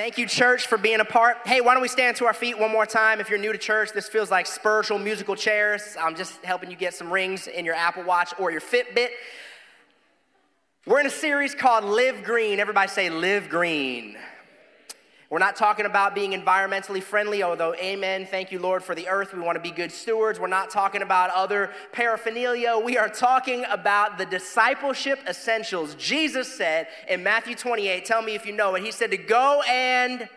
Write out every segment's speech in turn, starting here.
Thank you, church, for being a part. Hey, why don't we stand to our feet one more time? If you're new to church, this feels like spiritual musical chairs. I'm just helping you get some rings in your Apple Watch or your Fitbit. We're in a series called Live Green. Everybody say, Live Green. We're not talking about being environmentally friendly, although, amen, thank you, Lord, for the earth. We want to be good stewards. We're not talking about other paraphernalia. We are talking about the discipleship essentials. Jesus said in Matthew 28, tell me if you know it, he said to go and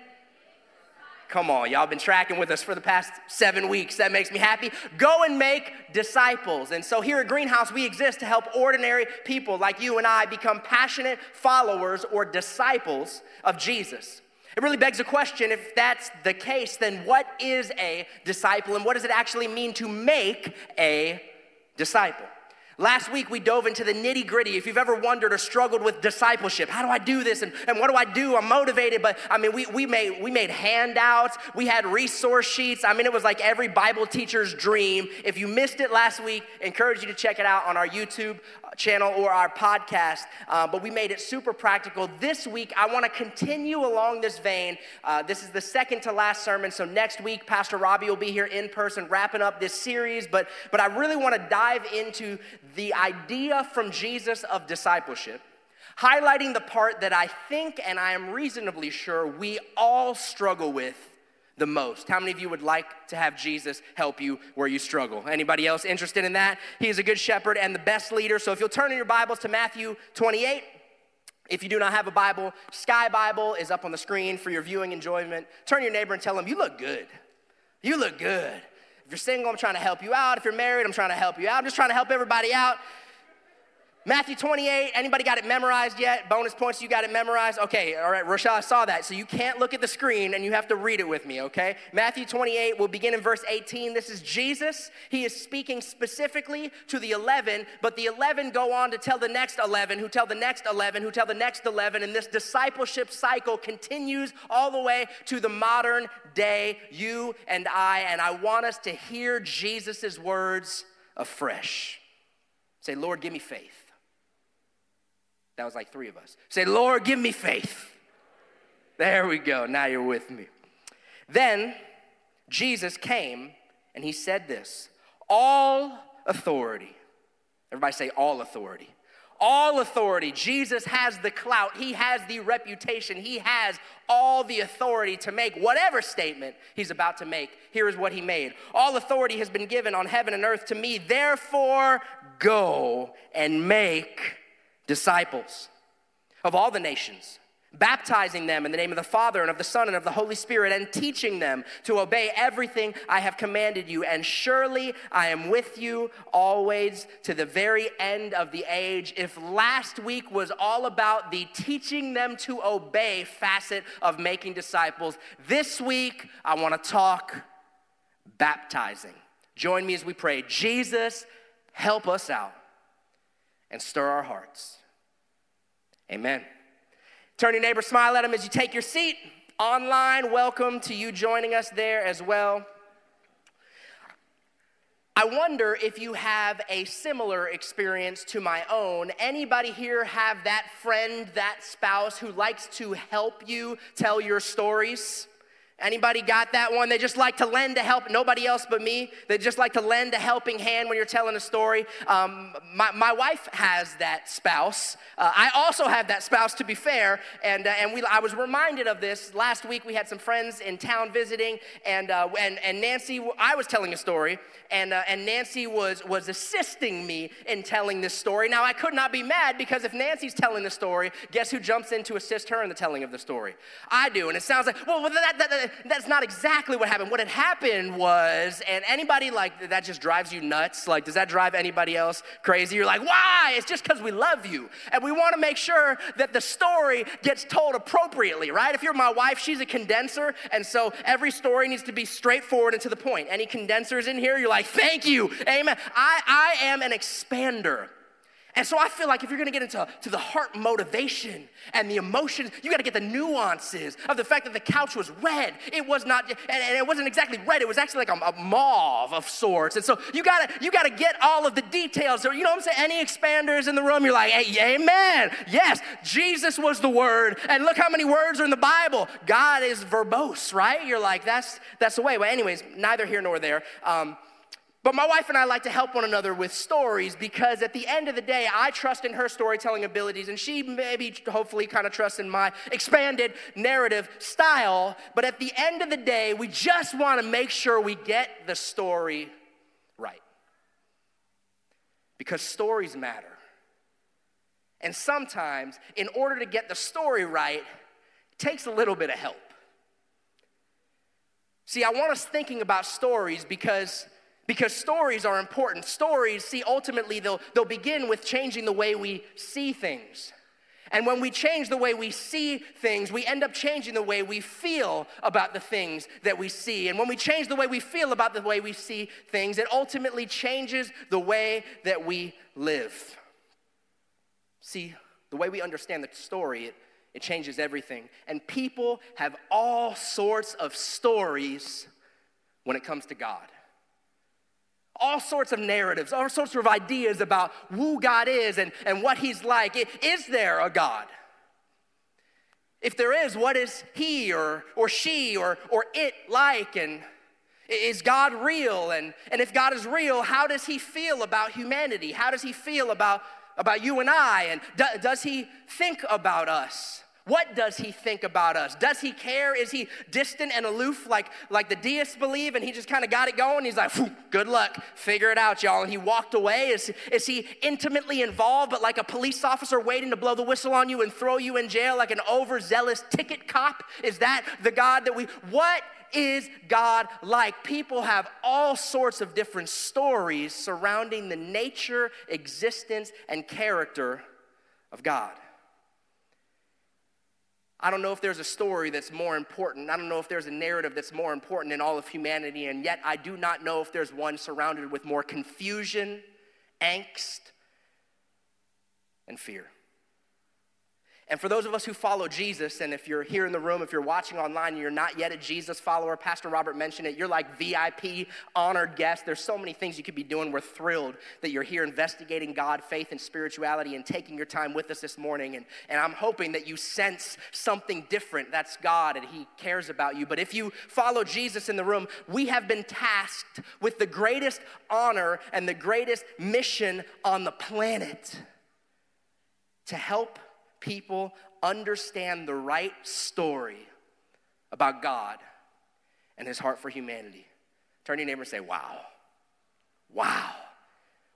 Come on, y'all been tracking with us for the past seven weeks. That makes me happy. Go and make disciples. And so here at Greenhouse, we exist to help ordinary people like you and I become passionate followers or disciples of Jesus. It really begs a question if that's the case, then what is a disciple and what does it actually mean to make a disciple? Last week, we dove into the nitty gritty. If you've ever wondered or struggled with discipleship, how do I do this and, and what do I do? I'm motivated, but I mean, we, we, made, we made handouts, we had resource sheets. I mean, it was like every Bible teacher's dream. If you missed it last week, encourage you to check it out on our YouTube channel or our podcast. Uh, but we made it super practical. This week, I want to continue along this vein. Uh, this is the second to last sermon. So next week, Pastor Robbie will be here in person wrapping up this series. But, but I really want to dive into the idea from Jesus of discipleship, highlighting the part that I think and I am reasonably sure we all struggle with the most. How many of you would like to have Jesus help you where you struggle? Anybody else interested in that? He is a good shepherd and the best leader. So if you'll turn in your Bibles to Matthew 28, if you do not have a Bible, Sky Bible is up on the screen for your viewing enjoyment. Turn your neighbor and tell him, You look good. You look good. If you're single, I'm trying to help you out. If you're married, I'm trying to help you out. I'm just trying to help everybody out. Matthew 28, anybody got it memorized yet? Bonus points, you got it memorized? Okay, all right, Rochelle, I saw that. So you can't look at the screen and you have to read it with me, okay? Matthew 28, we'll begin in verse 18. This is Jesus. He is speaking specifically to the 11, but the 11 go on to tell the next 11, who tell the next 11, who tell the next 11, and this discipleship cycle continues all the way to the modern day, you and I, and I want us to hear Jesus' words afresh. Say, Lord, give me faith. That was like three of us. Say, Lord, give me faith. There we go. Now you're with me. Then Jesus came and he said this All authority. Everybody say, All authority. All authority. Jesus has the clout, he has the reputation, he has all the authority to make whatever statement he's about to make. Here is what he made All authority has been given on heaven and earth to me. Therefore, go and make disciples of all the nations, baptizing them in the name of the Father and of the Son and of the Holy Spirit, and teaching them to obey everything I have commanded you. And surely I am with you always to the very end of the age. If last week was all about the teaching them to obey facet of making disciples, this week I want to talk baptizing. Join me as we pray. Jesus, help us out and stir our hearts. Amen. Turn your neighbor, smile at him as you take your seat. Online, welcome to you joining us there as well. I wonder if you have a similar experience to my own. Anybody here have that friend, that spouse who likes to help you tell your stories? Anybody got that one? They just like to lend a help, nobody else but me. They just like to lend a helping hand when you're telling a story. Um, my, my wife has that spouse. Uh, I also have that spouse, to be fair. And, uh, and we, I was reminded of this last week. We had some friends in town visiting, and, uh, and, and Nancy, I was telling a story, and, uh, and Nancy was, was assisting me in telling this story. Now, I could not be mad because if Nancy's telling the story, guess who jumps in to assist her in the telling of the story? I do. And it sounds like, well, that, that, that that's not exactly what happened. What had happened was, and anybody like that just drives you nuts. Like, does that drive anybody else crazy? You're like, why? It's just because we love you. And we want to make sure that the story gets told appropriately, right? If you're my wife, she's a condenser. And so every story needs to be straightforward and to the point. Any condensers in here? You're like, thank you. Amen. I, I am an expander. And so I feel like if you're gonna get into to the heart motivation and the emotions, you gotta get the nuances of the fact that the couch was red. It was not, and, and it wasn't exactly red, it was actually like a, a, mauve of sorts. And so you gotta, you gotta get all of the details. So, you know what I'm saying? Any expanders in the room, you're like, hey, amen. Yes, Jesus was the word. And look how many words are in the Bible. God is verbose, right? You're like, that's that's the way. But anyways, neither here nor there. Um, but my wife and I like to help one another with stories because at the end of the day, I trust in her storytelling abilities, and she maybe, hopefully, kind of trusts in my expanded narrative style. But at the end of the day, we just want to make sure we get the story right. Because stories matter. And sometimes, in order to get the story right, takes a little bit of help. See, I want us thinking about stories because because stories are important. Stories, see, ultimately, they'll, they'll begin with changing the way we see things. And when we change the way we see things, we end up changing the way we feel about the things that we see. And when we change the way we feel about the way we see things, it ultimately changes the way that we live. See, the way we understand the story, it, it changes everything. And people have all sorts of stories when it comes to God all sorts of narratives, all sorts of ideas about who God is and, and what He's like. Is there a God? If there is, what is He or, or she or, or it like? And is God real? And, and if God is real, how does He feel about humanity? How does He feel about, about you and I? And do, does He think about us? What does he think about us? Does he care? Is he distant and aloof like, like the deists believe and he just kind of got it going? He's like, good luck, figure it out, y'all. And he walked away. Is, is he intimately involved, but like a police officer waiting to blow the whistle on you and throw you in jail like an overzealous ticket cop? Is that the God that we, what is God like? People have all sorts of different stories surrounding the nature, existence, and character of God. I don't know if there's a story that's more important. I don't know if there's a narrative that's more important in all of humanity, and yet I do not know if there's one surrounded with more confusion, angst, and fear. And for those of us who follow Jesus, and if you're here in the room, if you're watching online and you're not yet a Jesus follower, Pastor Robert mentioned it, you're like VIP, honored guest. There's so many things you could be doing. We're thrilled that you're here investigating God, faith, and spirituality and taking your time with us this morning. And, and I'm hoping that you sense something different. That's God and He cares about you. But if you follow Jesus in the room, we have been tasked with the greatest honor and the greatest mission on the planet to help people understand the right story about God and his heart for humanity. Turn to your neighbor and say, Wow. Wow.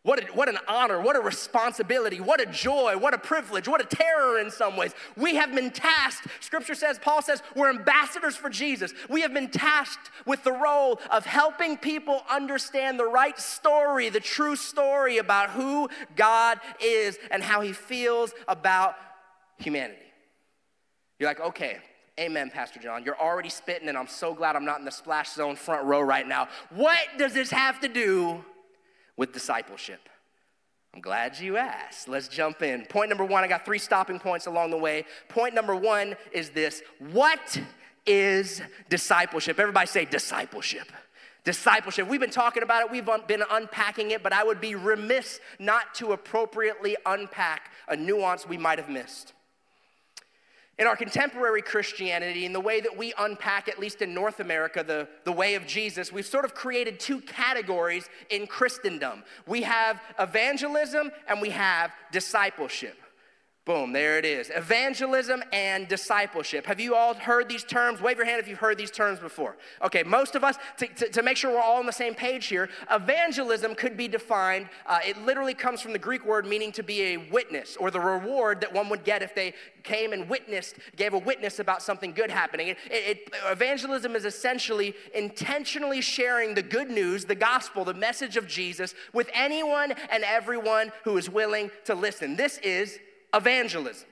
What, a, what an honor, what a responsibility, what a joy, what a privilege, what a terror in some ways. We have been tasked, scripture says, Paul says, we're ambassadors for Jesus. We have been tasked with the role of helping people understand the right story, the true story about who God is and how he feels about humanity. You're like, okay, amen, Pastor John. You're already spitting, and I'm so glad I'm not in the splash zone front row right now. What does this have to do with discipleship? I'm glad you asked. Let's jump in. Point number one, I got three stopping points along the way. Point number one is this What is discipleship? Everybody say discipleship. Discipleship. We've been talking about it, we've been unpacking it, but I would be remiss not to appropriately unpack a nuance we might have missed. In our contemporary Christianity, in the way that we unpack, at least in North America, the, the way of Jesus, we've sort of created two categories in Christendom. We have evangelism and we have discipleship. Boom, there it is. Evangelism and discipleship. Have you all heard these terms? Wave your hand if you've heard these terms before. Okay, most of us, to, to, to make sure we're all on the same page here, evangelism could be defined, uh, it literally comes from the Greek word meaning to be a witness or the reward that one would get if they came and witnessed, gave a witness about something good happening. It, it, evangelism is essentially intentionally sharing the good news, the gospel, the message of Jesus with anyone and everyone who is willing to listen. This is evangelism.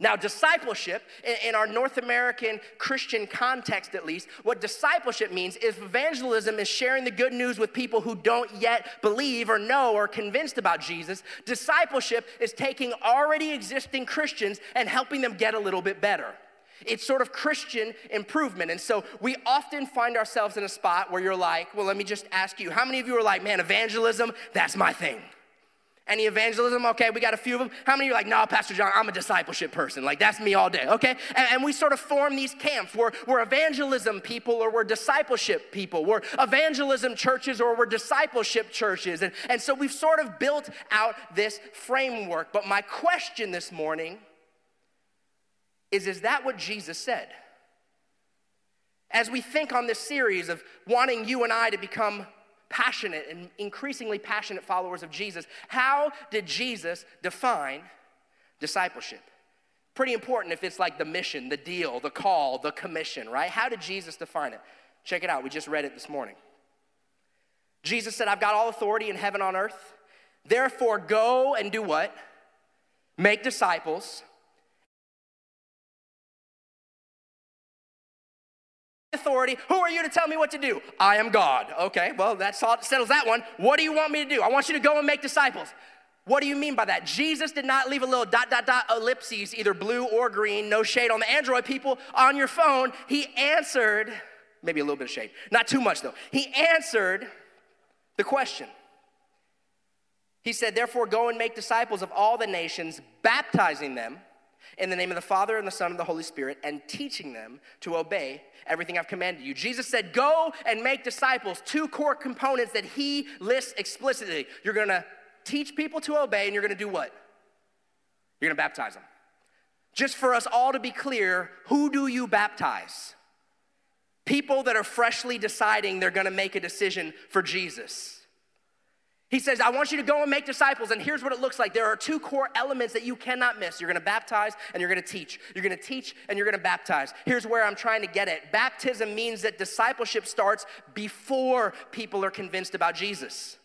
Now, discipleship, in our North American Christian context at least, what discipleship means is evangelism is sharing the good news with people who don't yet believe or know or convinced about Jesus. Discipleship is taking already existing Christians and helping them get a little bit better. It's sort of Christian improvement. And so we often find ourselves in a spot where you're like, well, let me just ask you, how many of you are like, man, evangelism, that's my thing? Any evangelism? Okay, we got a few of them. How many are like, no, Pastor John, I'm a discipleship person. Like, that's me all day, okay? And, and, we sort of form these camps. We're, we're evangelism people or we're discipleship people. We're evangelism churches or we're discipleship churches. And, and so we've sort of built out this framework. But my question this morning is Is that what Jesus said? As we think on this series of wanting you and I to become passionate and increasingly passionate followers of Jesus, how did Jesus define discipleship? Pretty important if it's like the mission, the deal, the call, the commission, right? How did Jesus define it? Check it out. We just read it this morning. Jesus said, I've got all authority in heaven on earth. Therefore, go and do what? Make disciples authority. Who are you to tell me what to do? I am God. Okay, well, that settles that one. What do you want me to do? I want you to go and make disciples. What do you mean by that? Jesus did not leave a little dot, dot, dot ellipses, either blue or green, no shade on the Android people on your phone. He answered, maybe a little bit of shade, not too much though. He answered the question. He said, Therefore, go and make disciples of all the nations, baptizing them in the name of the Father and the Son and the Holy Spirit, and teaching them to obey everything I've commanded you. Jesus said, Go and make disciples. Two core components that he lists explicitly. You're gonna teach people to obey, and you're gonna do what? You're gonna baptize them. Just for us all to be clear, who do you baptize? People that are freshly deciding they're gonna make a decision for Jesus. He says, I want you to go and make disciples, and here's what it looks like. There are two core elements that you cannot miss. You're gonna baptize and you're gonna teach. You're gonna teach and you're gonna baptize. Here's where I'm trying to get at baptism means that discipleship starts before people are convinced about Jesus.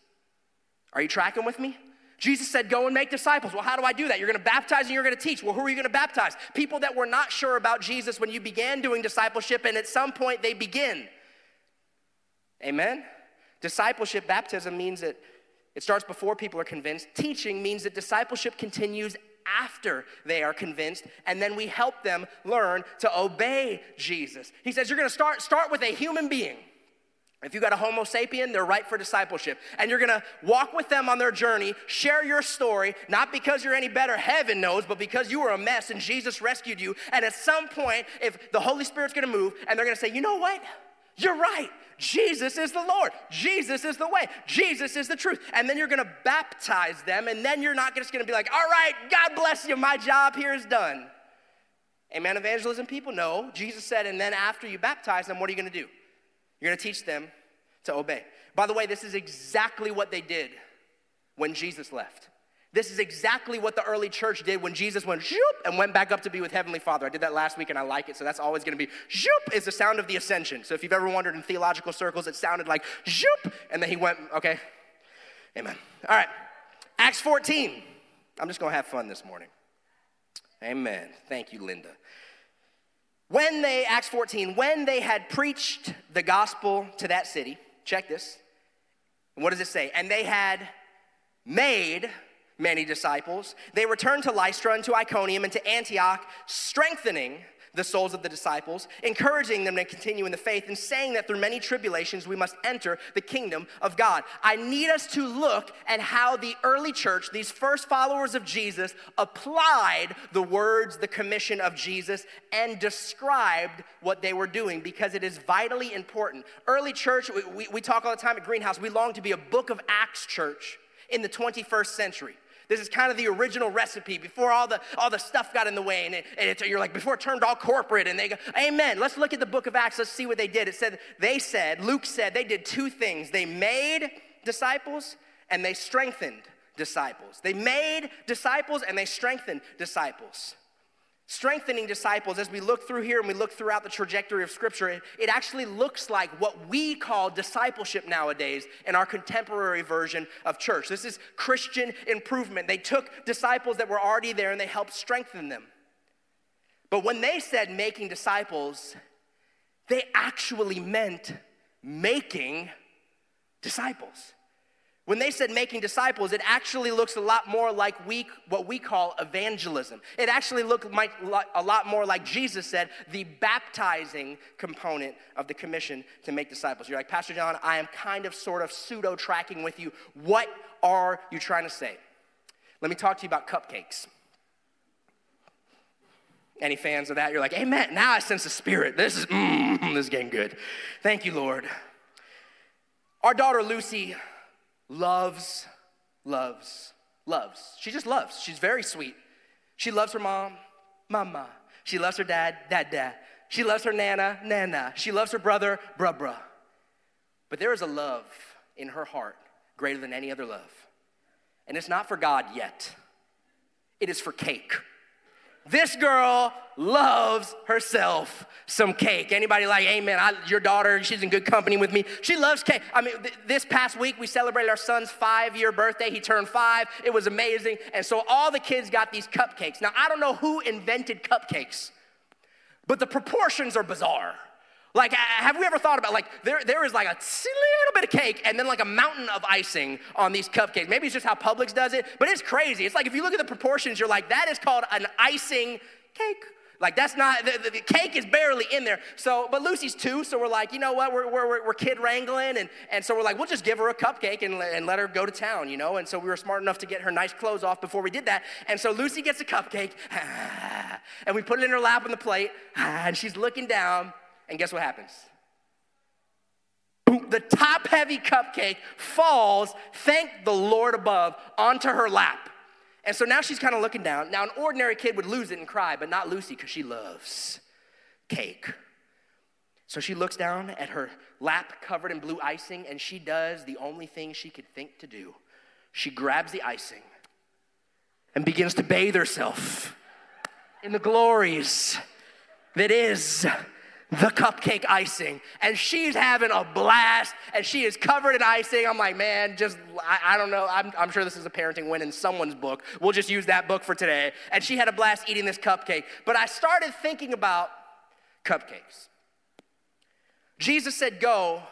Are you tracking with me? Jesus said, Go and make disciples. Well, how do I do that? You're gonna baptize and you're gonna teach. Well, who are you gonna baptize? People that were not sure about Jesus when you began doing discipleship, and at some point they begin. Amen? Discipleship, baptism means that it starts before people are convinced. Teaching means that discipleship continues after they are convinced, and then we help them learn to obey Jesus. He says, You're gonna start, start with a human being. If you got a Homo sapien, they're right for discipleship. And you're gonna walk with them on their journey, share your story, not because you're any better, heaven knows, but because you were a mess and Jesus rescued you. And at some point, if the Holy Spirit's gonna move and they're gonna say, you know what? You're right. Jesus is the Lord. Jesus is the way. Jesus is the truth. And then you're going to baptize them, and then you're not just going to be like, all right, God bless you, my job here is done. Amen, evangelism people? No. Jesus said, and then after you baptize them, what are you going to do? You're going to teach them to obey. By the way, this is exactly what they did when Jesus left. This is exactly what the early church did when Jesus went shoop and went back up to be with Heavenly Father. I did that last week and I like it, so that's always gonna be shoop is the sound of the ascension. So if you've ever wondered in theological circles, it sounded like shoop, and then he went, okay, amen. All right, Acts 14. I'm just gonna have fun this morning. Amen. Thank you, Linda. When they, Acts 14, when they had preached the gospel to that city, check this. What does it say? And they had made many disciples. They returned to Lystra and to Iconium and to Antioch, strengthening the souls of the disciples, encouraging them to continue in the faith, and saying that through many tribulations we must enter the kingdom of God. I need us to look at how the early church, these first followers of Jesus, applied the words, the commission of Jesus, and described what they were doing because it is vitally important. Early church, we, we, we talk all the time at Greenhouse, we long to be a book of Acts church in the 21st century. This is kind of the original recipe before all the, all the stuff got in the way. And, it, and you're like, before it turned all corporate. And they go, Amen. Let's look at the book of Acts. Let's see what they did. It said, they said, Luke said, they did two things. They made disciples and they strengthened disciples. They made disciples and they strengthened disciples strengthening disciples, as we look through here and we look throughout the trajectory of Scripture, it, it, actually looks like what we call discipleship nowadays in our contemporary version of church. This is Christian improvement. They took disciples that were already there and they helped strengthen them. But when they said making disciples, they actually meant making disciples. When they said making disciples, it actually looks a lot more like we, what we call evangelism. It actually looked a lot more like Jesus said, the baptizing component of the commission to make disciples. You're like, Pastor John, I am kind of sort of pseudo tracking with you. What are you trying to say? Let me talk to you about cupcakes. Any fans of that? You're like, Amen. Now I sense the spirit. This is, mm, this is getting good. Thank you, Lord. Our daughter Lucy loves, loves, loves. She just loves. She's very sweet. She loves her mom, mama. She loves her dad, dad, dad. She loves her nana, nana. She loves her brother, bruh, bruh. But there is a love in her heart greater than any other love. And it's not for God yet, it is for cake. This girl loves herself some cake. Anybody like, amen, I, your daughter, she's in good company with me. She loves cake. I mean, th- this past week we celebrated our son's five year birthday. He turned five. It was amazing. And so all the kids got these cupcakes. Now, I don't know who invented cupcakes, but the proportions are bizarre. Like, have we ever thought about like there, there is like a little bit of cake and then like a mountain of icing on these cupcakes. Maybe it's just how Publix does it, but it's crazy. It's like if you look at the proportions, you're like, that is called an icing cake. Like that's not the, the, the, cake is barely in there. So, but Lucy's two, so we're like, you know what? We're, we're, we're kid wrangling, and, and so we're like, we'll just give her a cupcake and, and let her go to town, you know. And so we were smart enough to get her nice clothes off before we did that. And so Lucy gets a cupcake, and we put it in her lap on the plate, and she's looking down, and guess what happens? Boom, the top heavy cupcake falls, thank the Lord above, onto her lap. And so now she's kind of looking down. Now, an ordinary kid would lose it and cry, but not Lucy because she loves cake. So she looks down at her lap covered in blue icing and she does the only thing she could think to do. She grabs the icing and begins to bathe herself in the glories that is the cupcake icing. And she's having a blast and she is covered in icing. I'm like, man, just, I, I don't know. I'm, I'm, sure this is a parenting win in someone's book. We'll just use that book for today. And she had a blast eating this cupcake. But I started thinking about cupcakes. Jesus said, go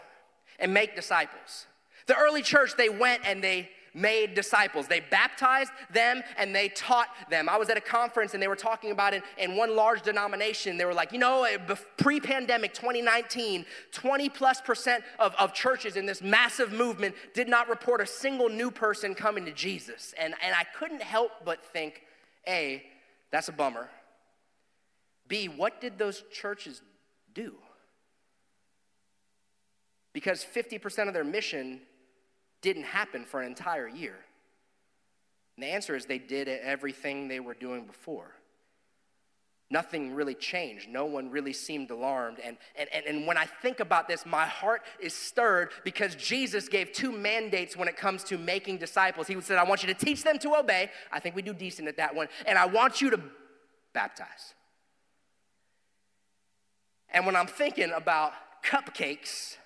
and make disciples. The early church, they went and they made disciples. They baptized them and they taught them. I was at a conference and they were talking about it in one large denomination. They were like, you know, eh, pre pandemic 2019, 20 plus percent of, of churches in this massive movement did not report a single new person coming to Jesus. And, and I couldn't help but think, A, that's a bummer. B, what did those churches do? Because 50% of their mission didn't happen for an entire year? And the answer is they did everything they were doing before. Nothing really changed. No one really seemed alarmed. And, and, and, and when I think about this, my heart is stirred because Jesus gave two mandates when it comes to making disciples. He said, I want you to teach them to obey. I think we do decent at that one. And I want you to baptize. And when I'm thinking about cupcakes,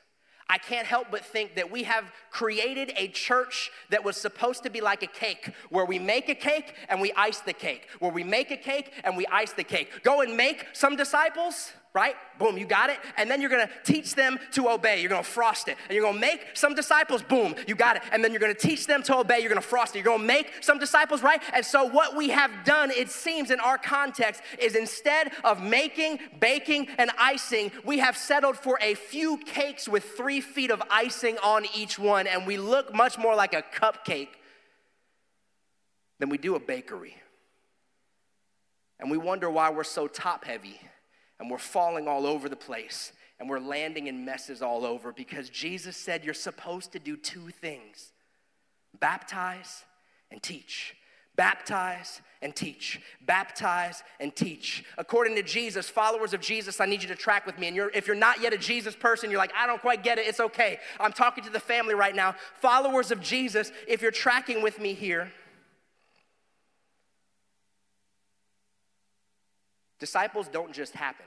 I can't help but think that we have created a church that was supposed to be like a cake, where we make a cake and we ice the cake, where we make a cake and we ice the cake. Go and make some disciples right? Boom, you got it. And then you're gonna teach them to obey. You're gonna frost it. And you're gonna make some disciples, boom, you got it. And then you're gonna teach them to obey. You're gonna frost it. You're gonna make some disciples, right? And so, what we have done, it seems in our context, is instead of making, baking, and icing, we have settled for a few cakes with three feet of icing on each one. And we look much more like a cupcake than we do a bakery. And we wonder why we're so top heavy and we're falling all over the place and we're landing in messes all over because Jesus said you're supposed to do two things baptize and teach. Baptize and teach. Baptize and teach. According to Jesus, followers of Jesus, I need you to track with me. And you're, if you're not yet a Jesus person, you're like, I don't quite get it, it's okay. I'm talking to the family right now. Followers of Jesus, if you're tracking with me here, disciples don't just happen.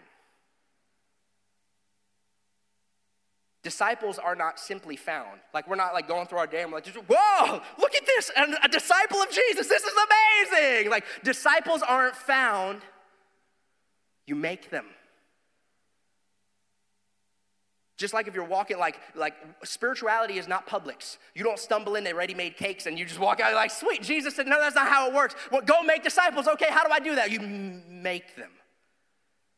Disciples are not simply found. Like we're not like going through our day and we're like, whoa, look at this, and a disciple of Jesus. This is amazing. Like disciples aren't found. You make them. Just like if you're walking, like, like spirituality is not Publix. You don't stumble in into ready-made cakes and you just walk out like, sweet, Jesus said, no, that's not how it works. Well, go make disciples. Okay, how do I do that? You make them.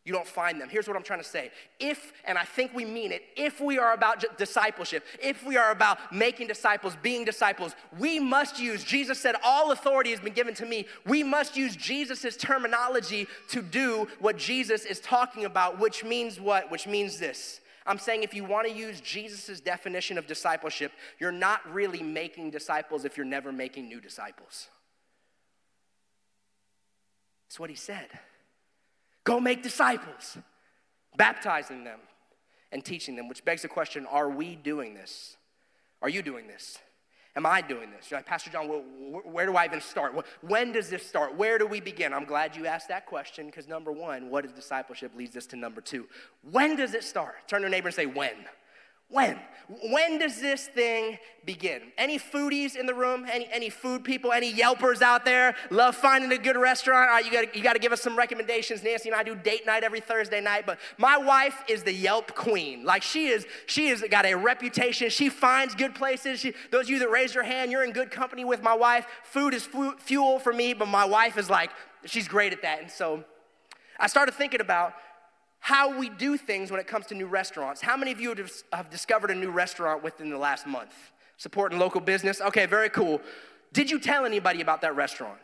You don't find them. Here's what I'm trying to say. If, and I think we mean it, if we are about discipleship, if we are about making disciples, being disciples, we must use, Jesus said, all authority has been given to me. We must use Jesus' terminology to do what Jesus is talking about, which means what? Which means this I'm saying if you want to use Jesus' definition of discipleship, you're not really making disciples if you're never making new disciples. That's what he said. Go make disciples, baptizing them and teaching them, which begs the question are we doing this? Are you doing this? Am I doing this? You're Like, Pastor John, where do I even start? When does this start? Where do we begin? I'm glad you asked that question because number one, what is discipleship leads us to number two. When does it start? Turn to your neighbor and say, when. When? When does this thing begin? Any foodies in the room? Any, any food people? Any Yelpers out there? Love finding a good restaurant? All right, you gotta, you gotta give us some recommendations. Nancy and I do date night every Thursday night, but my wife is the Yelp queen. Like she is, she has got a reputation. She finds good places. She, those of you that raise your hand, you're in good company with my wife. Food is fu- fuel for me, but my wife is like, she's great at that. And so I started thinking about how we do things when it comes to new restaurants. How many of you have discovered a new restaurant within the last month? Supporting local business? Okay, very cool. Did you tell anybody about that restaurant?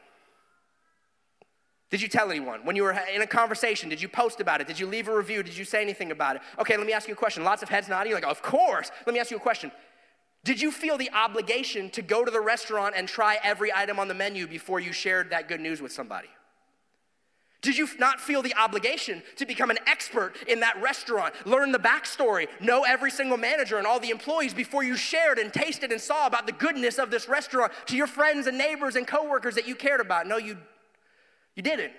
Did you tell anyone? When you were in a conversation, did you post about it? Did you leave a review? Did you say anything about it? Okay, let me ask you a question. Lots of heads nodding, like, of course. Let me ask you a question. Did you feel the obligation to go to the restaurant and try every item on the menu before you shared that good news with somebody? Did you not feel the obligation to become an expert in that restaurant, learn the backstory, know every single manager and all the employees before you shared and tasted and saw about the goodness of this restaurant to your friends and neighbors and coworkers that you cared about? No, you, you didn't.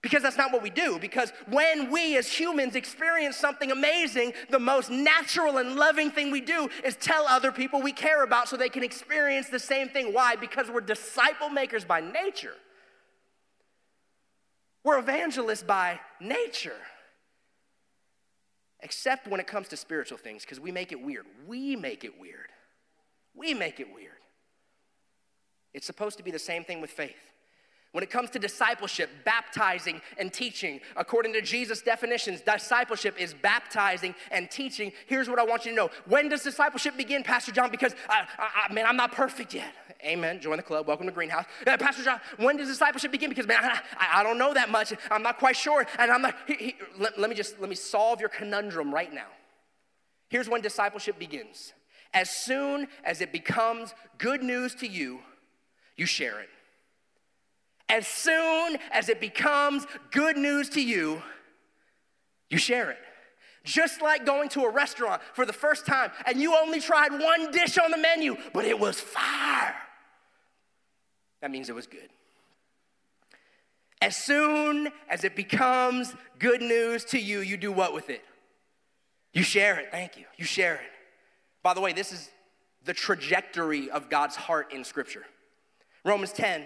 Because that's not what we do. Because when we as humans experience something amazing, the most natural and loving thing we do is tell other people we care about so they can experience the same thing. Why? Because we're disciple makers by nature. We're evangelists by nature. Except when it comes to spiritual things, because we make it weird. We make it weird. We make it weird. It's supposed to be the same thing with faith. When it comes to discipleship, baptizing and teaching, according to Jesus' definitions, discipleship is baptizing and teaching. Here's what I want you to know. When does discipleship begin, Pastor John? Because, I, I, man, I'm not perfect yet. Amen. Join the club. Welcome to Greenhouse. Uh, Pastor John, when does discipleship begin? Because, man, I, I, don't know that much. I'm not quite sure. And I'm not, he, he, let, let me just, let me solve your conundrum right now. Here's when discipleship begins. As soon as it becomes good news to you, you share it. As soon as it becomes good news to you, you share it. Just like going to a restaurant for the first time and you only tried one dish on the menu, but it was fire. That means it was good. As soon as it becomes good news to you, you do what with it? You share it. Thank you. You share it. By the way, this is the trajectory of God's heart in Scripture. Romans 10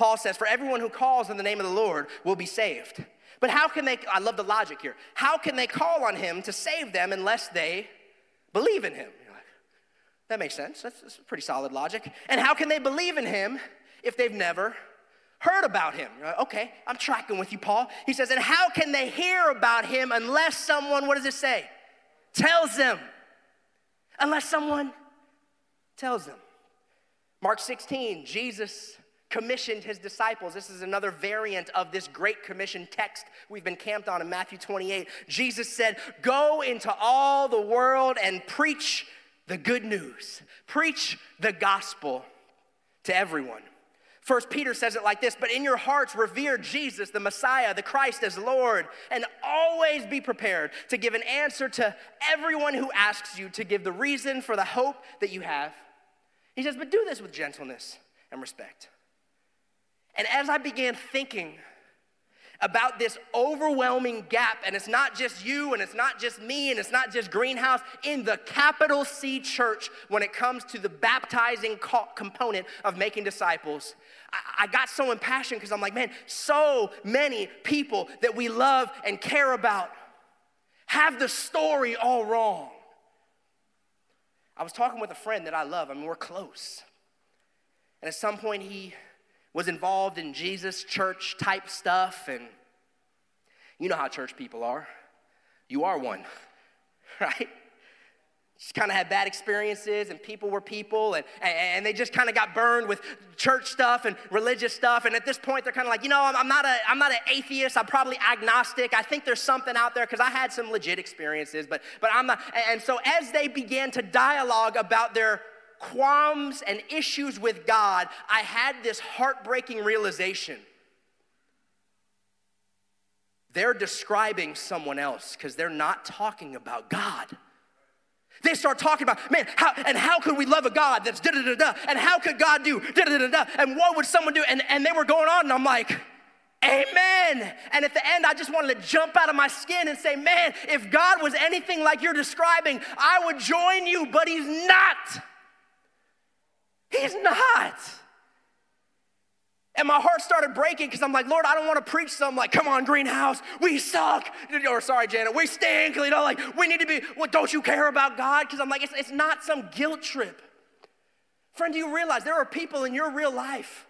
Paul says, For everyone who calls on the name of the Lord will be saved. But how can they, I love the logic here, how can they call on him to save them unless they believe in him? Like, that makes sense. That's, that's pretty solid logic. And how can they believe in him if they've never heard about him? Like, okay, I'm tracking with you, Paul. He says, And how can they hear about him unless someone, what does it say? Tells them. Unless someone tells them. Mark 16, Jesus commissioned his disciples. This is another variant of this Great Commission text we've been camped on in Matthew 28. Jesus said, Go into all the world and preach the good news, preach the gospel to everyone. First Peter says it like this, but in your hearts revere Jesus, the Messiah, the Christ as Lord, and always be prepared to give an answer to everyone who asks you to give the reason for the hope that you have. He says, but do this with gentleness and respect. And as I began thinking about this overwhelming gap. And it's not just you, and it's not just me, and it's not just Greenhouse, in the capital C church when it comes to the baptizing co- component of making disciples. I, I got so impassioned because I'm like, man, so many people that we love and care about have the story all wrong. I was talking with a friend that I love, I mean, we're close. And at some point, he was involved in Jesus church type stuff, and you know how church people are. You are one, right? Just kind of had bad experiences, and people were people, and, and they just kind of got burned with church stuff and religious stuff. And at this point, they're kind of like, you know, I'm, I'm not a, I'm not an atheist. I'm probably agnostic. I think there's something out there because I had some legit experiences, but but I'm not. And so as they began to dialogue about their qualms and issues with God, I had this heartbreaking realization. They're describing someone else because they're not talking about God. They start talking about, man, how, and how could we love a God that's da da da da, and how could God do da da da da, and what would someone do? And, and they were going on, and I'm like, Amen. And at the end, I just wanted to jump out of my skin and say, man, if God was anything like you're describing, I would join you, but He's not. He's not. And my heart started breaking because I'm like, Lord, I don't want to preach something like, come on, greenhouse, we suck. Or sorry, Janet, we stink. You know, like, we need to be, well, don't you care about God? Because I'm like, it's, it's not some guilt trip. Friend, do you realize there are people in your real life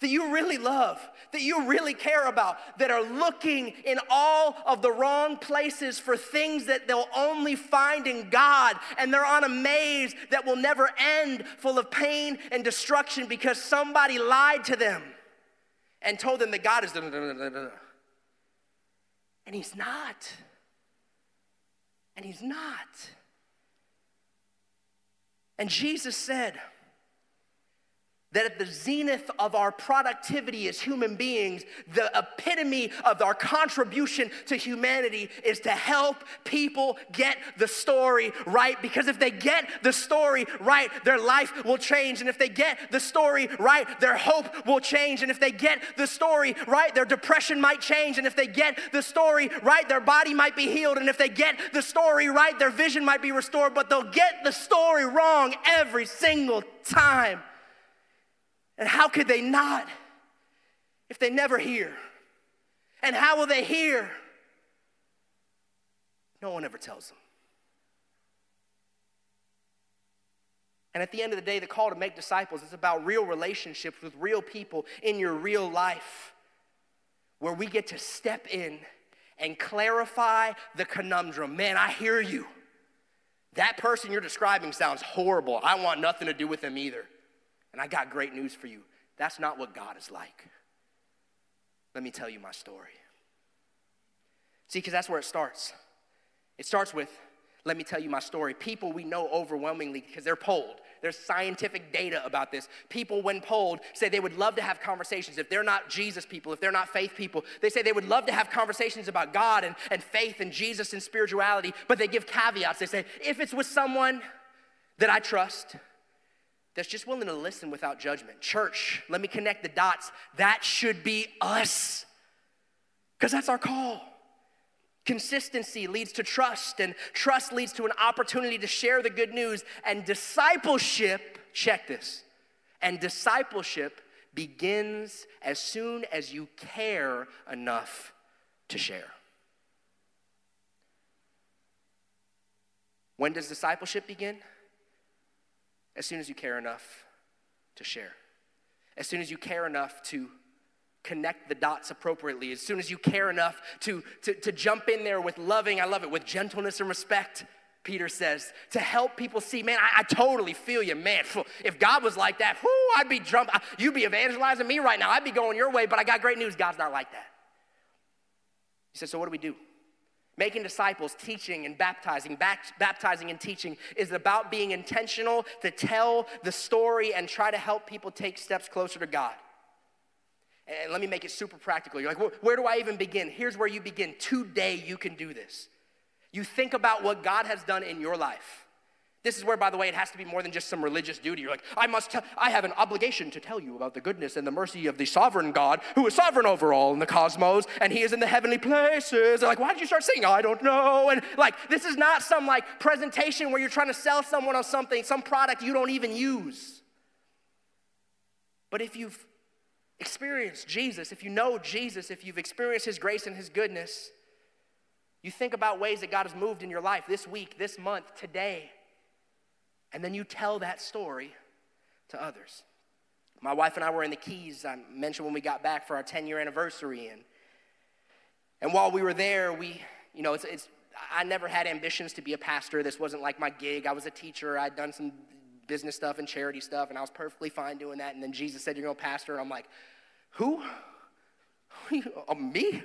that you really love, that you really care about, that are looking in all of the wrong places for things that they'll only find in God, and they're on a maze that will never end, full of pain and destruction because somebody lied to them and told them that God is. And He's not. And He's not. And Jesus said, that at the zenith of our productivity as human beings, the epitome of our contribution to humanity is to help people get the story right. Because if they get the story right, their life will change. And if they get the story right, their hope will change. And if they get the story right, their depression might change. And if they get the story right, their body might be healed. And if they get the story right, their vision might be restored. But they'll get the story wrong every single time. And how could they not if they never hear? And how will they hear? No one ever tells them. And at the end of the day, the call to make disciples is about real relationships with real people in your real life, where we get to step in and clarify the conundrum. Man, I hear you. That person you're describing sounds horrible. I want nothing to do with them either. And I got great news for you. That's not what God is like. Let me tell you my story. See, because that's where it starts. It starts with, let me tell you my story. People we know overwhelmingly, because they're polled, there's scientific data about this. People, when polled, say they would love to have conversations. If they're not Jesus people, if they're not faith people, they say they would love to have conversations about God and, and faith and Jesus and spirituality, but they give caveats. They say, if it's with someone that I trust, that's just willing to listen without judgment. Church, let me connect the dots. That should be us, because that's our call. Consistency leads to trust, and trust leads to an opportunity to share the good news. And discipleship, check this, and discipleship begins as soon as you care enough to share. When does discipleship begin? As soon as you care enough to share, as soon as you care enough to connect the dots appropriately, as soon as you care enough to, to, to jump in there with loving, I love it, with gentleness and respect. Peter says, to help people see, man, I, I, totally feel you, man. If God was like that, whoo, I'd be drunk. You'd be evangelizing me right now. I'd be going your way, but I got great news. God's not like that. He says, so what do we do? Making disciples, teaching and baptizing, baptizing and teaching is about being intentional to tell the story and try to help people take steps closer to God. And let me make it super practical. You're like, well, where do I even begin? Here's where you begin. Today, you can do this. You think about what God has done in your life. This is where, by the way, it has to be more than just some religious duty. You're like, I must, I have an obligation to tell you about the goodness and the mercy of the sovereign God who is sovereign over all in the cosmos and he is in the heavenly places. They're like, why did you start singing? I don't know. And like, this is not some like presentation where you're trying to sell someone on something, some product you don't even use. But if you've experienced Jesus, if you know Jesus, if you've experienced his grace and his goodness, you think about ways that God has moved in your life this week, this month, today and then you tell that story to others. My wife and I were in the Keys, I mentioned when we got back for our 10 year anniversary. And, and while we were there, we, you know, it's, it's, I never had ambitions to be a pastor. This wasn't like my gig. I was a teacher. I'd done some business stuff and charity stuff, and I was perfectly fine doing that. And then Jesus said, You're going to pastor. And I'm like, Who? oh, me?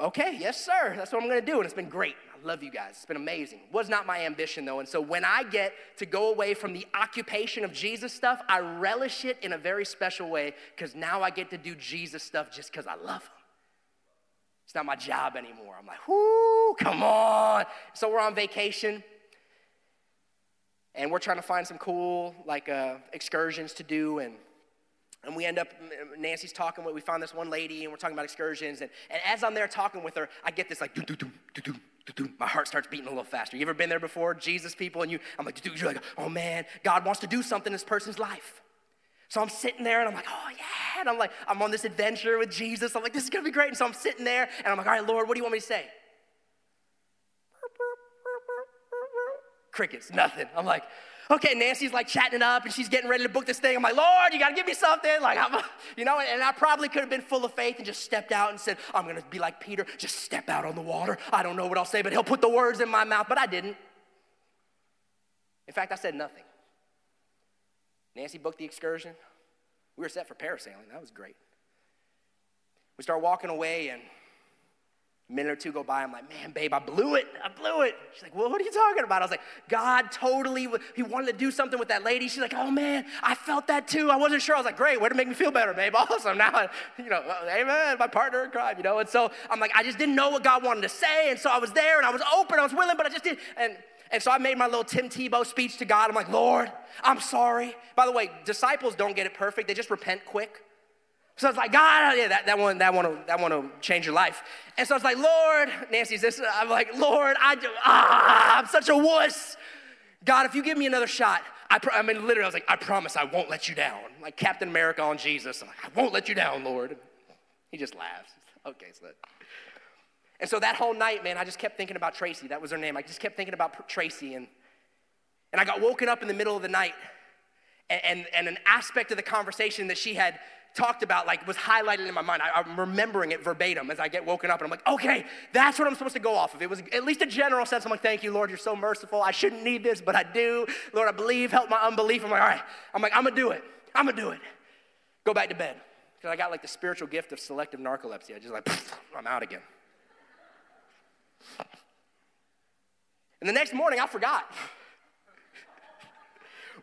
Okay, yes, sir. That's what I'm going to do. And it's been great. Love you guys. It's been amazing. Was not my ambition though. And so when I get to go away from the occupation of Jesus stuff, I relish it in a very special way because now I get to do Jesus stuff just because I love him. It's not my job anymore. I'm like, whoo, come on. So we're on vacation and we're trying to find some cool like uh, excursions to do and and we end up, Nancy's talking, with, we found this one lady, and we're talking about excursions. And, and as I'm there talking with her, I get this like, doo doo doo doo my heart starts beating a little faster. You ever been there before? Jesus people, and you, I'm like, you're like, oh man, God wants to do something in this person's life. So I'm sitting there and I'm like, oh yeah. And I'm like, I'm on this adventure with Jesus. I'm like, this is gonna be great. And so I'm sitting there and I'm like, all right, Lord, what do you want me to say? Crickets, nothing. I'm like, okay, Nancy's like chatting it up and she's getting ready to book this thing. I'm like, Lord, you got to give me something. Like, I'm, you know, and I probably could have been full of faith and just stepped out and said, I'm to be like Peter, just step out on the water. I don't know what I'll say, but he'll put the words in my mouth. But I didn't. In fact, I said nothing. Nancy booked the excursion. We were set for parasailing. That was great. We start walking away and minute or two go by, I'm like, man, babe, I blew it. I blew it. She's like, well, what are you talking about? I was like, God totally, he wanted to do something with that lady. She's like, oh man, I felt that too. I wasn't sure. I was like, great, way to make me feel better, babe. Awesome. Now, you know, amen, my partner in crime, you know. And so I'm like, I just didn't know what God wanted to say. And so I was there and I was open, I was willing, but I just didn't. And, and so I made my little Tim Tebow speech to God. I'm like, Lord, I'm sorry. By the way, disciples don't get it perfect, they just repent quick. So I was like, God, yeah, that, that one, that one, that one will change your life. And so I was like, Lord, Nancy's this. I'm like, Lord, I, ah, I'm such a wuss. God, if you give me another shot, I, pro- I mean, literally, I was like, I promise I won't let you down. Like Captain America on Jesus. I'm like, I won't let you down, Lord. He just laughs. Okay, so that. And so that whole night, man, I just kept thinking about Tracy. That was her name. I just kept thinking about Tracy. And, and I got woken up in the middle of the night. And, and, and an aspect of the conversation that she had talked about, like, was highlighted in my mind. I, am remembering it verbatim as I get woken up, and I'm like, okay, that's what I'm supposed to go off of. It was at least a general sense. I'm like, thank you, Lord, you're so merciful. I shouldn't need this, but I do. Lord, I believe, help my unbelief. I'm like, all right, I'm like, I'm gonna do it. I'm gonna do it. Go back to bed. Because I got like the spiritual gift of selective narcolepsy. I just like, I'm out again. And the next morning, I forgot.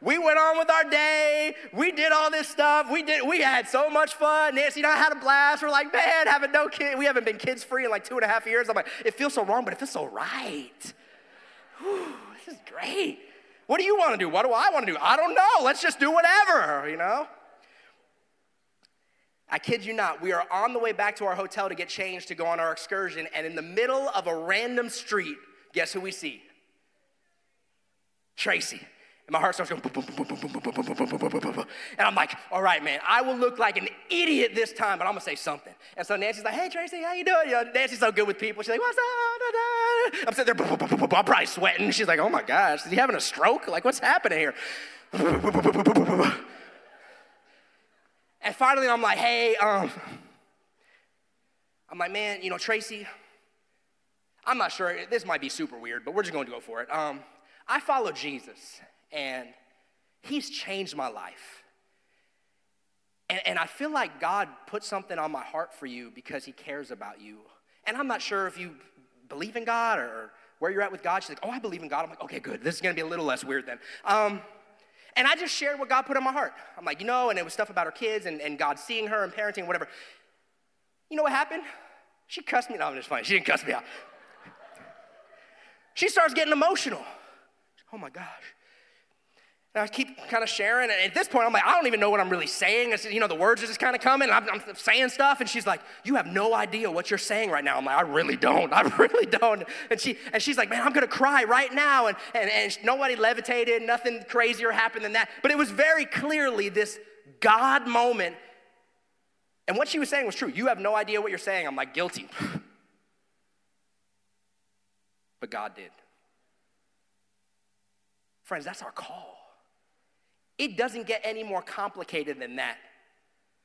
We went on with our day. We did all this stuff. We did. We had so much fun. Nancy and I had a blast. We're like, man, having no kid. We haven't been kids free in like two and a half years. I'm like, it feels so wrong, but it feels so right. Whew, this is great. What do you want to do? What do I want to do? I don't know. Let's just do whatever, you know? I kid you not, we are on the way back to our hotel to get changed to go on our excursion, and in the middle of a random street, guess who we see? Tracy. And my heart starts going, and I'm like, all right, man, I will look like an idiot this time, but I'm gonna say something. And so Nancy's like, hey, Tracy, how you doing? You Nancy's so good with people. She's like, what's up? I'm sitting there, I'm probably sweating. She's like, oh my gosh, is he having a stroke? Like, what's happening here? And finally, I'm like, hey, um, I'm like, man, you know, Tracy, I'm not sure, this might be super weird, but we're just gonna go for it. Um, I follow Jesus and He's changed my life. And, and, I feel like God put something on my heart for you because He cares about you. And I'm not sure if you believe in God or where you're at with God. She's like, Oh, I believe in God. I'm like, Okay, good. This is gonna be a little less weird then. Um, and I just shared what God put on my heart. I'm like, You know, and it was stuff about her kids and, and God seeing her and parenting, whatever. You know what happened? She cussed me. No, I'm just funny. She didn't cuss me out. She starts getting emotional. oh my gosh. And I keep kind of sharing. And at this point, I'm like, I don't even know what I'm really saying. It's, you know, the words are just kind of coming. I'm, I'm, saying stuff. And she's like, You have no idea what you're saying right now. I'm like, I really don't. I really don't. And, she, and she's like, Man, I'm going to cry right now. And, and, and nobody levitated. Nothing crazier happened than that. But it was very clearly this God moment. And what she was saying was true. You have no idea what you're saying. I'm like, Guilty. but God did. Friends, that's our call. It doesn't get any more complicated than that.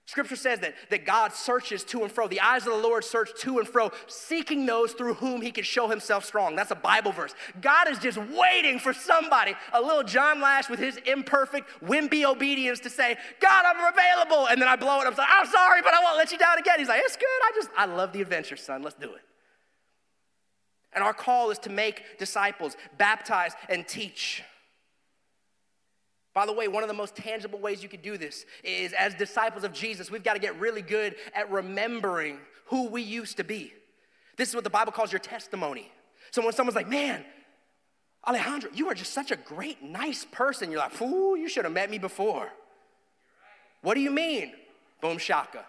Scripture says that, that God searches to and fro. The eyes of the Lord search to and fro, seeking those through whom he can show himself strong. That's a Bible verse. God is just waiting for somebody, a little John Lash with his imperfect, wimpy obedience to say, God, I'm available. And then I blow it. I'm like, I'm sorry, but I won't let you down again. He's like, it's good. I just, I love the adventure, son. Let's do it. And our call is to make disciples, baptize, and teach. By the way, one of the most tangible ways you could do this is as disciples of Jesus, we've got to get really good at remembering who we used to be. This is what the Bible calls your testimony. So when someone's like, man, Alejandro, you are just such a great, nice person, you're like, fool, you should have met me before. What do you mean? Boom shaka.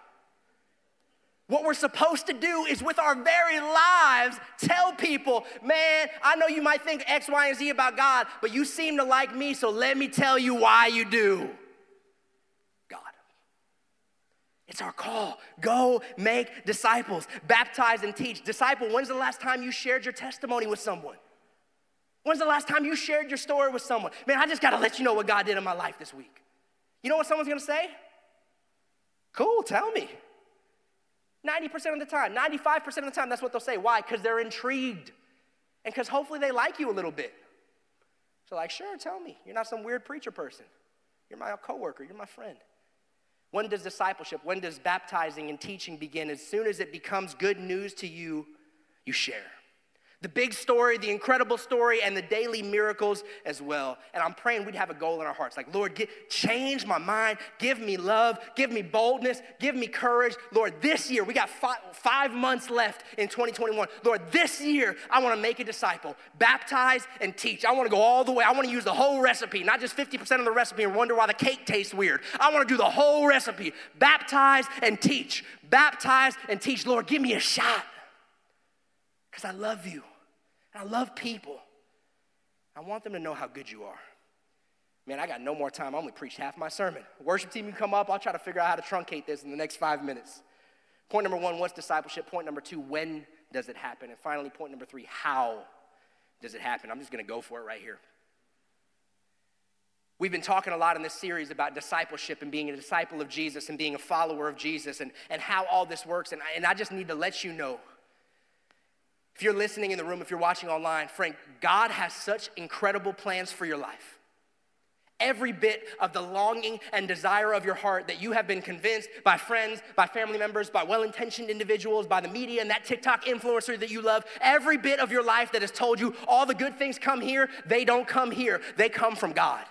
What we're supposed to do is with our very lives tell people, man, I know you might think X, Y, and Z about God, but you seem to like me, so let me tell you why you do. God. It's our call. Go make disciples, baptize and teach. Disciple, when's the last time you shared your testimony with someone? When's the last time you shared your story with someone? Man, I just gotta let you know what God did in my life this week. You know what someone's gonna say? Cool, tell me. 90% of the time, 95% of the time, that's what they'll say. Why? Because they're intrigued. And because hopefully they like you a little bit. So, like, sure, tell me. You're not some weird preacher person. You're my coworker, you're my friend. When does discipleship, when does baptizing and teaching begin? As soon as it becomes good news to you, you share the big story, the incredible story, and the daily miracles as well. And I'm praying we'd have a goal in our hearts like, Lord, get, change my mind, give me love, give me boldness, give me courage. Lord, this year, we got five, five months left in 2021. Lord, this year, I wanna make a disciple, baptize and teach. I wanna go all the way. I wanna use the whole recipe, not just 50% of the recipe and wonder why the cake tastes weird. I wanna do the whole recipe, baptize and teach, baptize and teach. Lord, give me a shot because I love you. I love people. I want them to know how good you are. Man, I got no more time. I only preached half my sermon. Worship team, you come up. I'll try to figure out how to truncate this in the next five minutes. Point number one, what's discipleship? Point number two, when does it happen? And finally, point number three, how does it happen? I'm just going to go for it right here. We've been talking a lot in this series about discipleship and being a disciple of Jesus and being a follower of Jesus and, and how all this works. And I, and I just need to let you know if you're listening in the room, if you're watching online, Frank, God has such incredible plans for your life. Every bit of the longing and desire of your heart that you have been convinced by friends, by family members, by well intentioned individuals, by the media and that TikTok influencer that you love, every bit of your life that has told you all the good things come here, they don't come here, they come from God.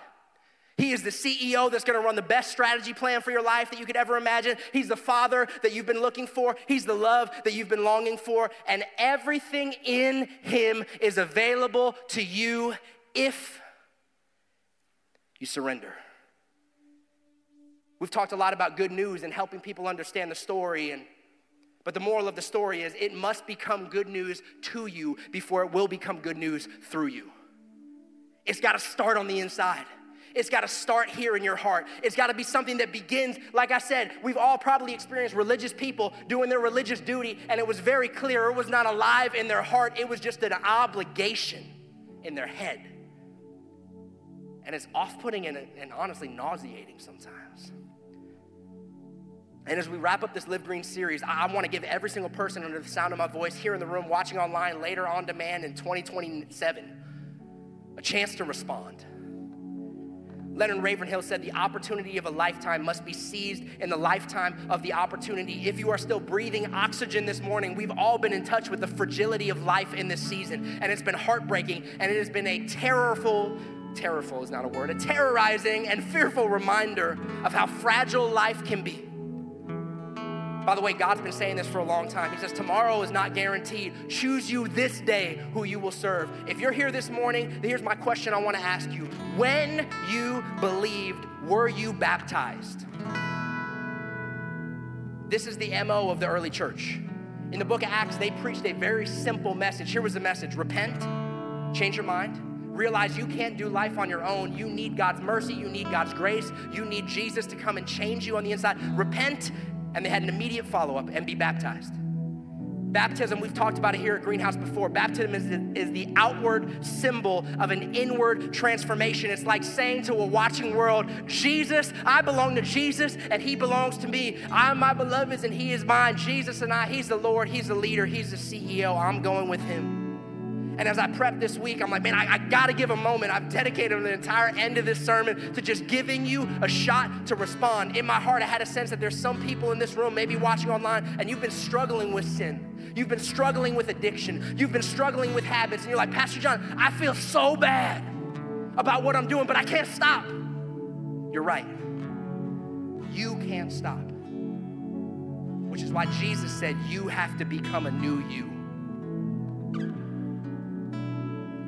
He is the CEO that's gonna run the best strategy plan for your life that you could ever imagine. He's the father that you've been looking for. He's the love that you've been longing for. And everything in Him is available to you if you surrender. We've talked a lot about good news and helping people understand the story and but the moral of the story is it must become good news to you before it will become good news through you. It's got to start on the inside. It's got to start here in your heart. It's got to be something that begins, like I said, we've all probably experienced religious people doing their religious duty, and it was very clear it was not alive in their heart, it was just an obligation in their head. And it's off putting and, and honestly nauseating sometimes. And as we wrap up this Live Green series, I, I want to give every single person under the sound of my voice here in the room, watching online, later on demand in 2027, a chance to respond. Leonard Ravenhill said the opportunity of a lifetime must be seized in the lifetime of the opportunity. If you are still breathing oxygen this morning, we've all been in touch with the fragility of life in this season, and it's been heartbreaking, and it has been a terrorful, terrorful is not a word, a terrorizing and fearful reminder of how fragile life can be. By the way, God's been saying this for a long time. He says, Tomorrow is not guaranteed. Choose you this day who you will serve. If you're here this morning, here's my question I want to ask you When you believed, were you baptized? This is the MO of the early church. In the book of Acts, they preached a very simple message. Here was the message repent, change your mind, realize you can't do life on your own. You need God's mercy, you need God's grace, you need Jesus to come and change you on the inside. Repent and they had an immediate follow up and be baptized. Baptism, we've talked about it here at Greenhouse before. Baptism is the, is the outward symbol of an inward transformation. It's like saying to a watching world, Jesus, I belong to Jesus and he belongs to me. I am my beloved's and he is mine. Jesus and I, he's the Lord, he's the leader, he's the CEO. I'm going with him. And as I prep this week, I'm like, man, I, I got to give a moment. I've dedicated the entire end of this sermon to just giving you a shot to respond. In my heart, I had a sense that there's some people in this room, maybe watching online, and you've been struggling with sin. You've been struggling with addiction. You've been struggling with habits. And you're like, Pastor John, I feel so bad about what I'm doing, but I can't stop. You're right. You can't stop. Which is why Jesus said, You have to become a new you.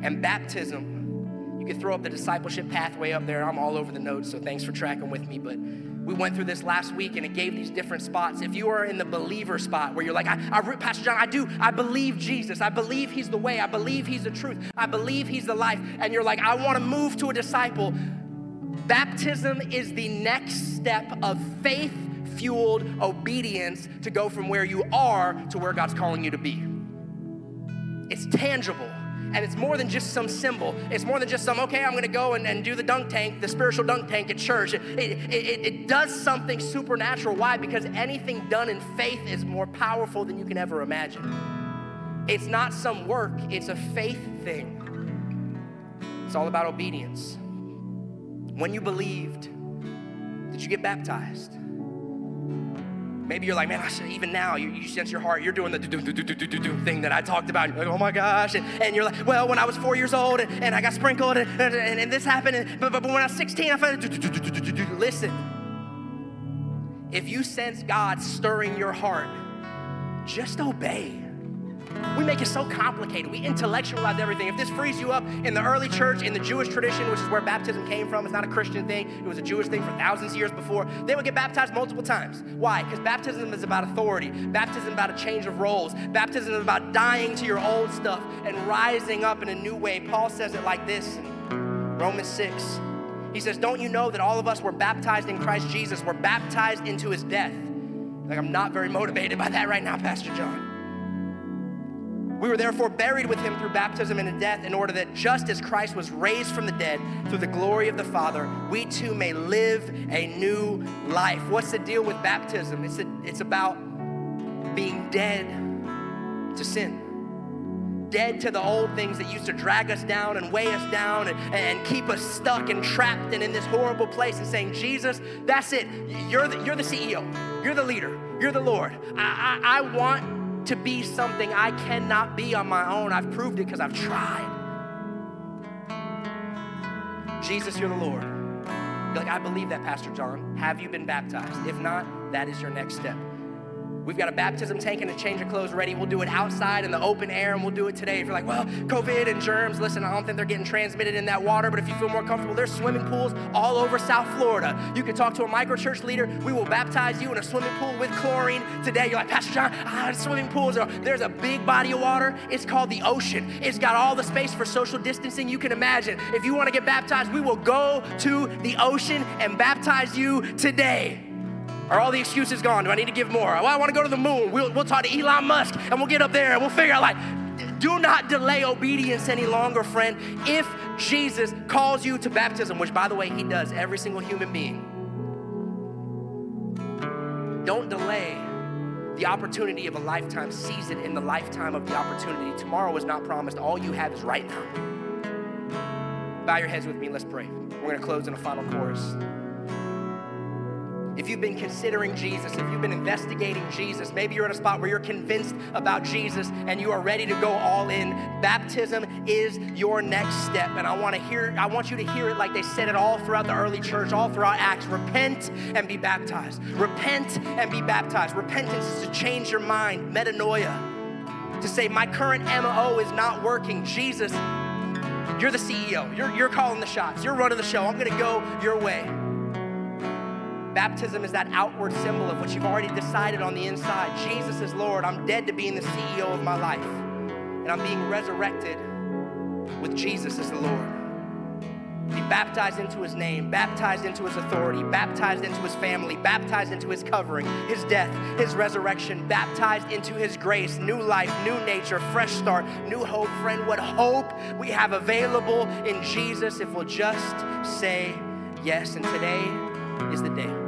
And baptism, you could throw up the discipleship pathway up there. I'm all over the notes, so thanks for tracking with me. But we went through this last week and it gave these different spots. If you are in the believer spot where you're like, I, I, Pastor John, I do, I believe Jesus. I believe he's the way. I believe he's the truth. I believe he's the life. And you're like, I want to move to a disciple. Baptism is the next step of faith fueled obedience to go from where you are to where God's calling you to be. It's tangible. And it's more than just some symbol. It's more than just some, okay, I'm gonna go and, and do the dunk tank, the spiritual dunk tank at church. It, it, it, it does something supernatural. Why? Because anything done in faith is more powerful than you can ever imagine. It's not some work, it's a faith thing. It's all about obedience. When you believed, did you get baptized? Maybe you're like, man, even now, you, you sense your heart, you're doing the do, do, do, do, do, do, do thing that I talked about. You're like, oh my gosh. And, and, you're like, well, when I was four years old and, and I got sprinkled and, and, and this happened, and, but, but when I was 16, I felt, do, do, do, do, do, do, do. listen. If you sense God stirring your heart, just obey. We make it so complicated. We intellectualize everything. If this frees you up in the early church, in the Jewish tradition, which is where baptism came from, it's not a Christian thing, it was a Jewish thing for thousands of years before, they would get baptized multiple times. Why? Because baptism is about authority. Baptism is about a change of roles. Baptism is about dying to your old stuff and rising up in a new way. Paul says it like this in Romans 6. He says, Don't you know that all of us were baptized in Christ Jesus? We're baptized into his death. Like, I'm not very motivated by that right now, Pastor John. We were therefore buried with him through baptism into death, in order that just as Christ was raised from the dead through the glory of the Father, we too may live a new life. What's the deal with baptism? It's, a, it's about being dead to sin dead to the old things that used to drag us down and weigh us down and, and keep us stuck and trapped and in this horrible place and saying, Jesus, that's it. You're the, you're the CEO. You're the leader. You're the Lord. I, I, I want to be something I cannot be on my own. I've proved it because I've tried. Jesus, you're the Lord. You're like, I believe that, Pastor John. Have you been baptized? If not, that is your next step. We've got a baptism tank and a change of clothes ready. We'll do it outside in the open air and we'll do it today. If you're like, well, COVID and germs, listen, I don't think they're getting transmitted in that water, but if you feel more comfortable, there's swimming pools all over South Florida. You can talk to a microchurch leader. We will baptize you in a swimming pool with chlorine today. You're like, Pastor John, ah, swimming pools. Are, there's a big body of water. It's called the ocean. It's got all the space for social distancing you can imagine. If you want to get baptized, we will go to the ocean and baptize you today. Are all the excuses gone? Do I need to give more? Well, I want to go to the moon. We'll, we'll talk to Elon Musk and we'll get up there and we'll figure out like, do not delay obedience any longer, friend. If Jesus calls you to baptism, which by the way, he does every single human being, don't delay the opportunity of a lifetime. season in the lifetime of the opportunity. Tomorrow is not promised. All you have is right now. Bow your heads with me. Let's pray. We're going to close in a final chorus. If you've been considering Jesus, if you've been investigating Jesus, maybe you're in a spot where you're convinced about Jesus and you are ready to go all in, baptism is your next step. And I want to hear, I want you to hear it like they said it all throughout the early church, all throughout Acts. Repent and be baptized. Repent and be baptized. Repentance is to change your mind, metanoia, to say, my current MO is not working. Jesus, you're the CEO. You're, you're calling the shots. You're running the show. I'm going to go your way. Baptism is that outward symbol of what you've already decided on the inside. Jesus is Lord. I'm dead to being the CEO of my life, and I'm being resurrected with Jesus as the Lord. Be baptized into his name, baptized into his authority, baptized into his family, baptized into his covering, his death, his resurrection, baptized into his grace, new life, new nature, fresh start, new hope. Friend, what hope we have available in Jesus if we'll just say yes. And today is the day.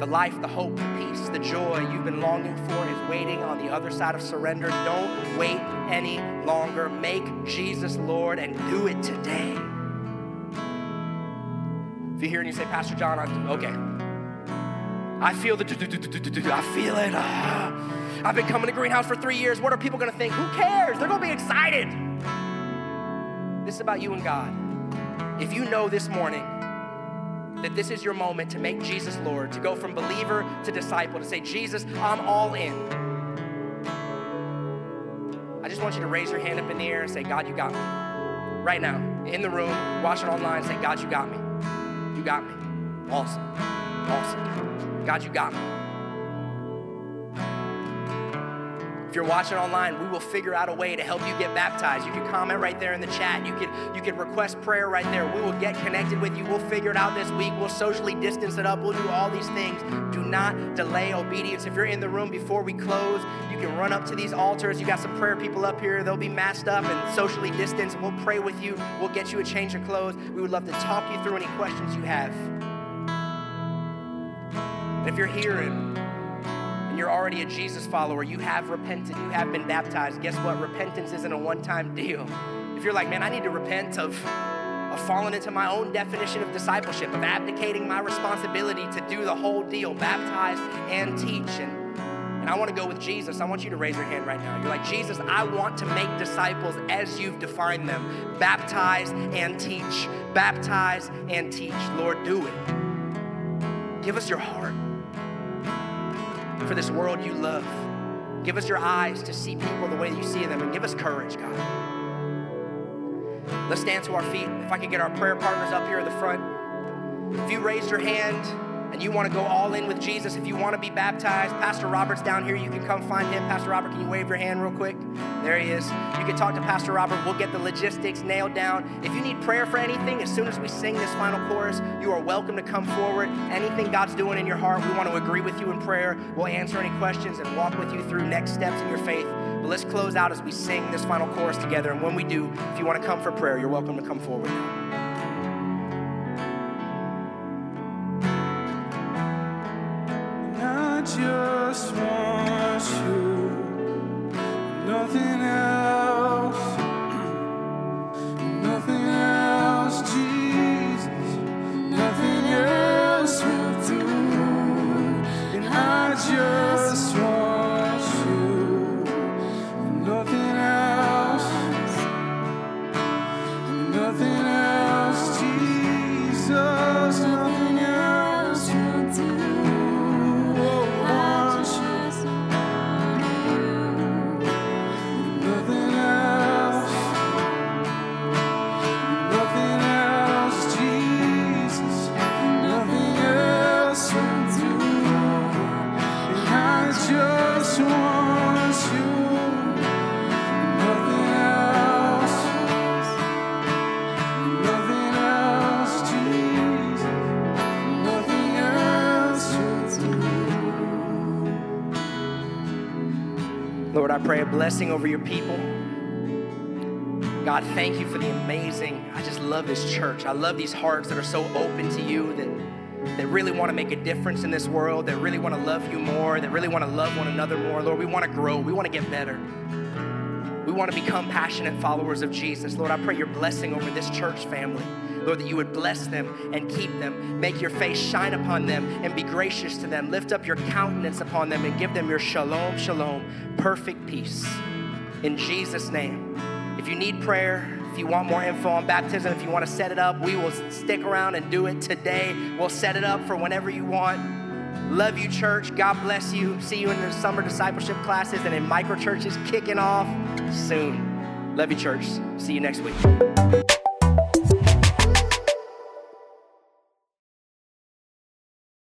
The life, the hope, the peace, the joy you've been longing for is waiting on the other side of surrender. Don't wait any longer. Make Jesus Lord and do it today. If you hear and you say, Pastor John, I'm, okay, I feel the, I feel it. Ah. I've been coming to Greenhouse for three years. What are people going to think? Who cares? They're going to be excited. This is about you and God. If you know this morning that this is your moment to make Jesus Lord, to go from believer to disciple, to say, Jesus, I'm all in. I just want you to raise your hand up in the air and say, God, you got me. Right now, in the room, watching online, say, God, you got me. You got me. Awesome. Awesome. God, you got me. If you're watching online, we will figure out a way to help you get baptized. You can comment right there in the chat. You can you can request prayer right there. We will get connected with you. We'll figure it out this week. We'll socially distance it up. We'll do all these things. Do not delay obedience. If you're in the room before we close, you can run up to these altars. You got some prayer people up here. They'll be masked up and socially distanced. We'll pray with you. We'll get you a change of clothes. We would love to talk you through any questions you have. And if you're here and and you're already a Jesus follower, you have repented, you have been baptized, guess what? Repentance isn't a one time deal. If you're like, man, I need to repent of, of falling into my own definition of discipleship, of abdicating my responsibility to do the whole deal, baptize and teach. And, and I want to go with Jesus. I want you to raise your hand right now. You're like, Jesus, I want to make disciples as you've defined them. Baptize and teach. Baptize and teach. Lord, do it. Give us your heart for this world you love. Give us your eyes to see people the way you see them and give us courage, God. Let's stand to our feet. If I could get our prayer partners up here in the front. If you raised your hand, and you want to go all in with Jesus, if you want to be baptized, Pastor Robert's down here. You can come find him. Pastor Robert, can you wave your hand real quick? There he is. You can talk to Pastor Robert. We'll get the logistics nailed down. If you need prayer for anything, as soon as we sing this final chorus, you are welcome to come forward. Anything God's doing in your heart, we want to agree with you in prayer. We'll answer any questions and walk with you through next steps in your faith. But let's close out as we sing this final chorus together. And when we do, if you want to come for prayer, you're welcome to come forward now. Just want you, pray a blessing over your people. God, thank you for the amazing. I just love this church. I love these hearts that are so open to you, that, that really want to make a difference in this world, that really want to love you more, that really want to love one another more. Lord, we want to grow, we want to get better. We want to become passionate followers of Jesus. Lord, I pray your blessing over this church family. Lord, that you would bless them and keep them, make your face shine upon them and be gracious to them, lift up your countenance upon them and give them your shalom, shalom, perfect peace. In Jesus' name. If you need prayer, if you want more info on baptism, if you want to set it up, we will stick around and do it today. We'll set it up for whenever you want. Love you, church. God bless you. See you in the summer discipleship classes and in micro churches kicking off soon. Love you, church. See you next week.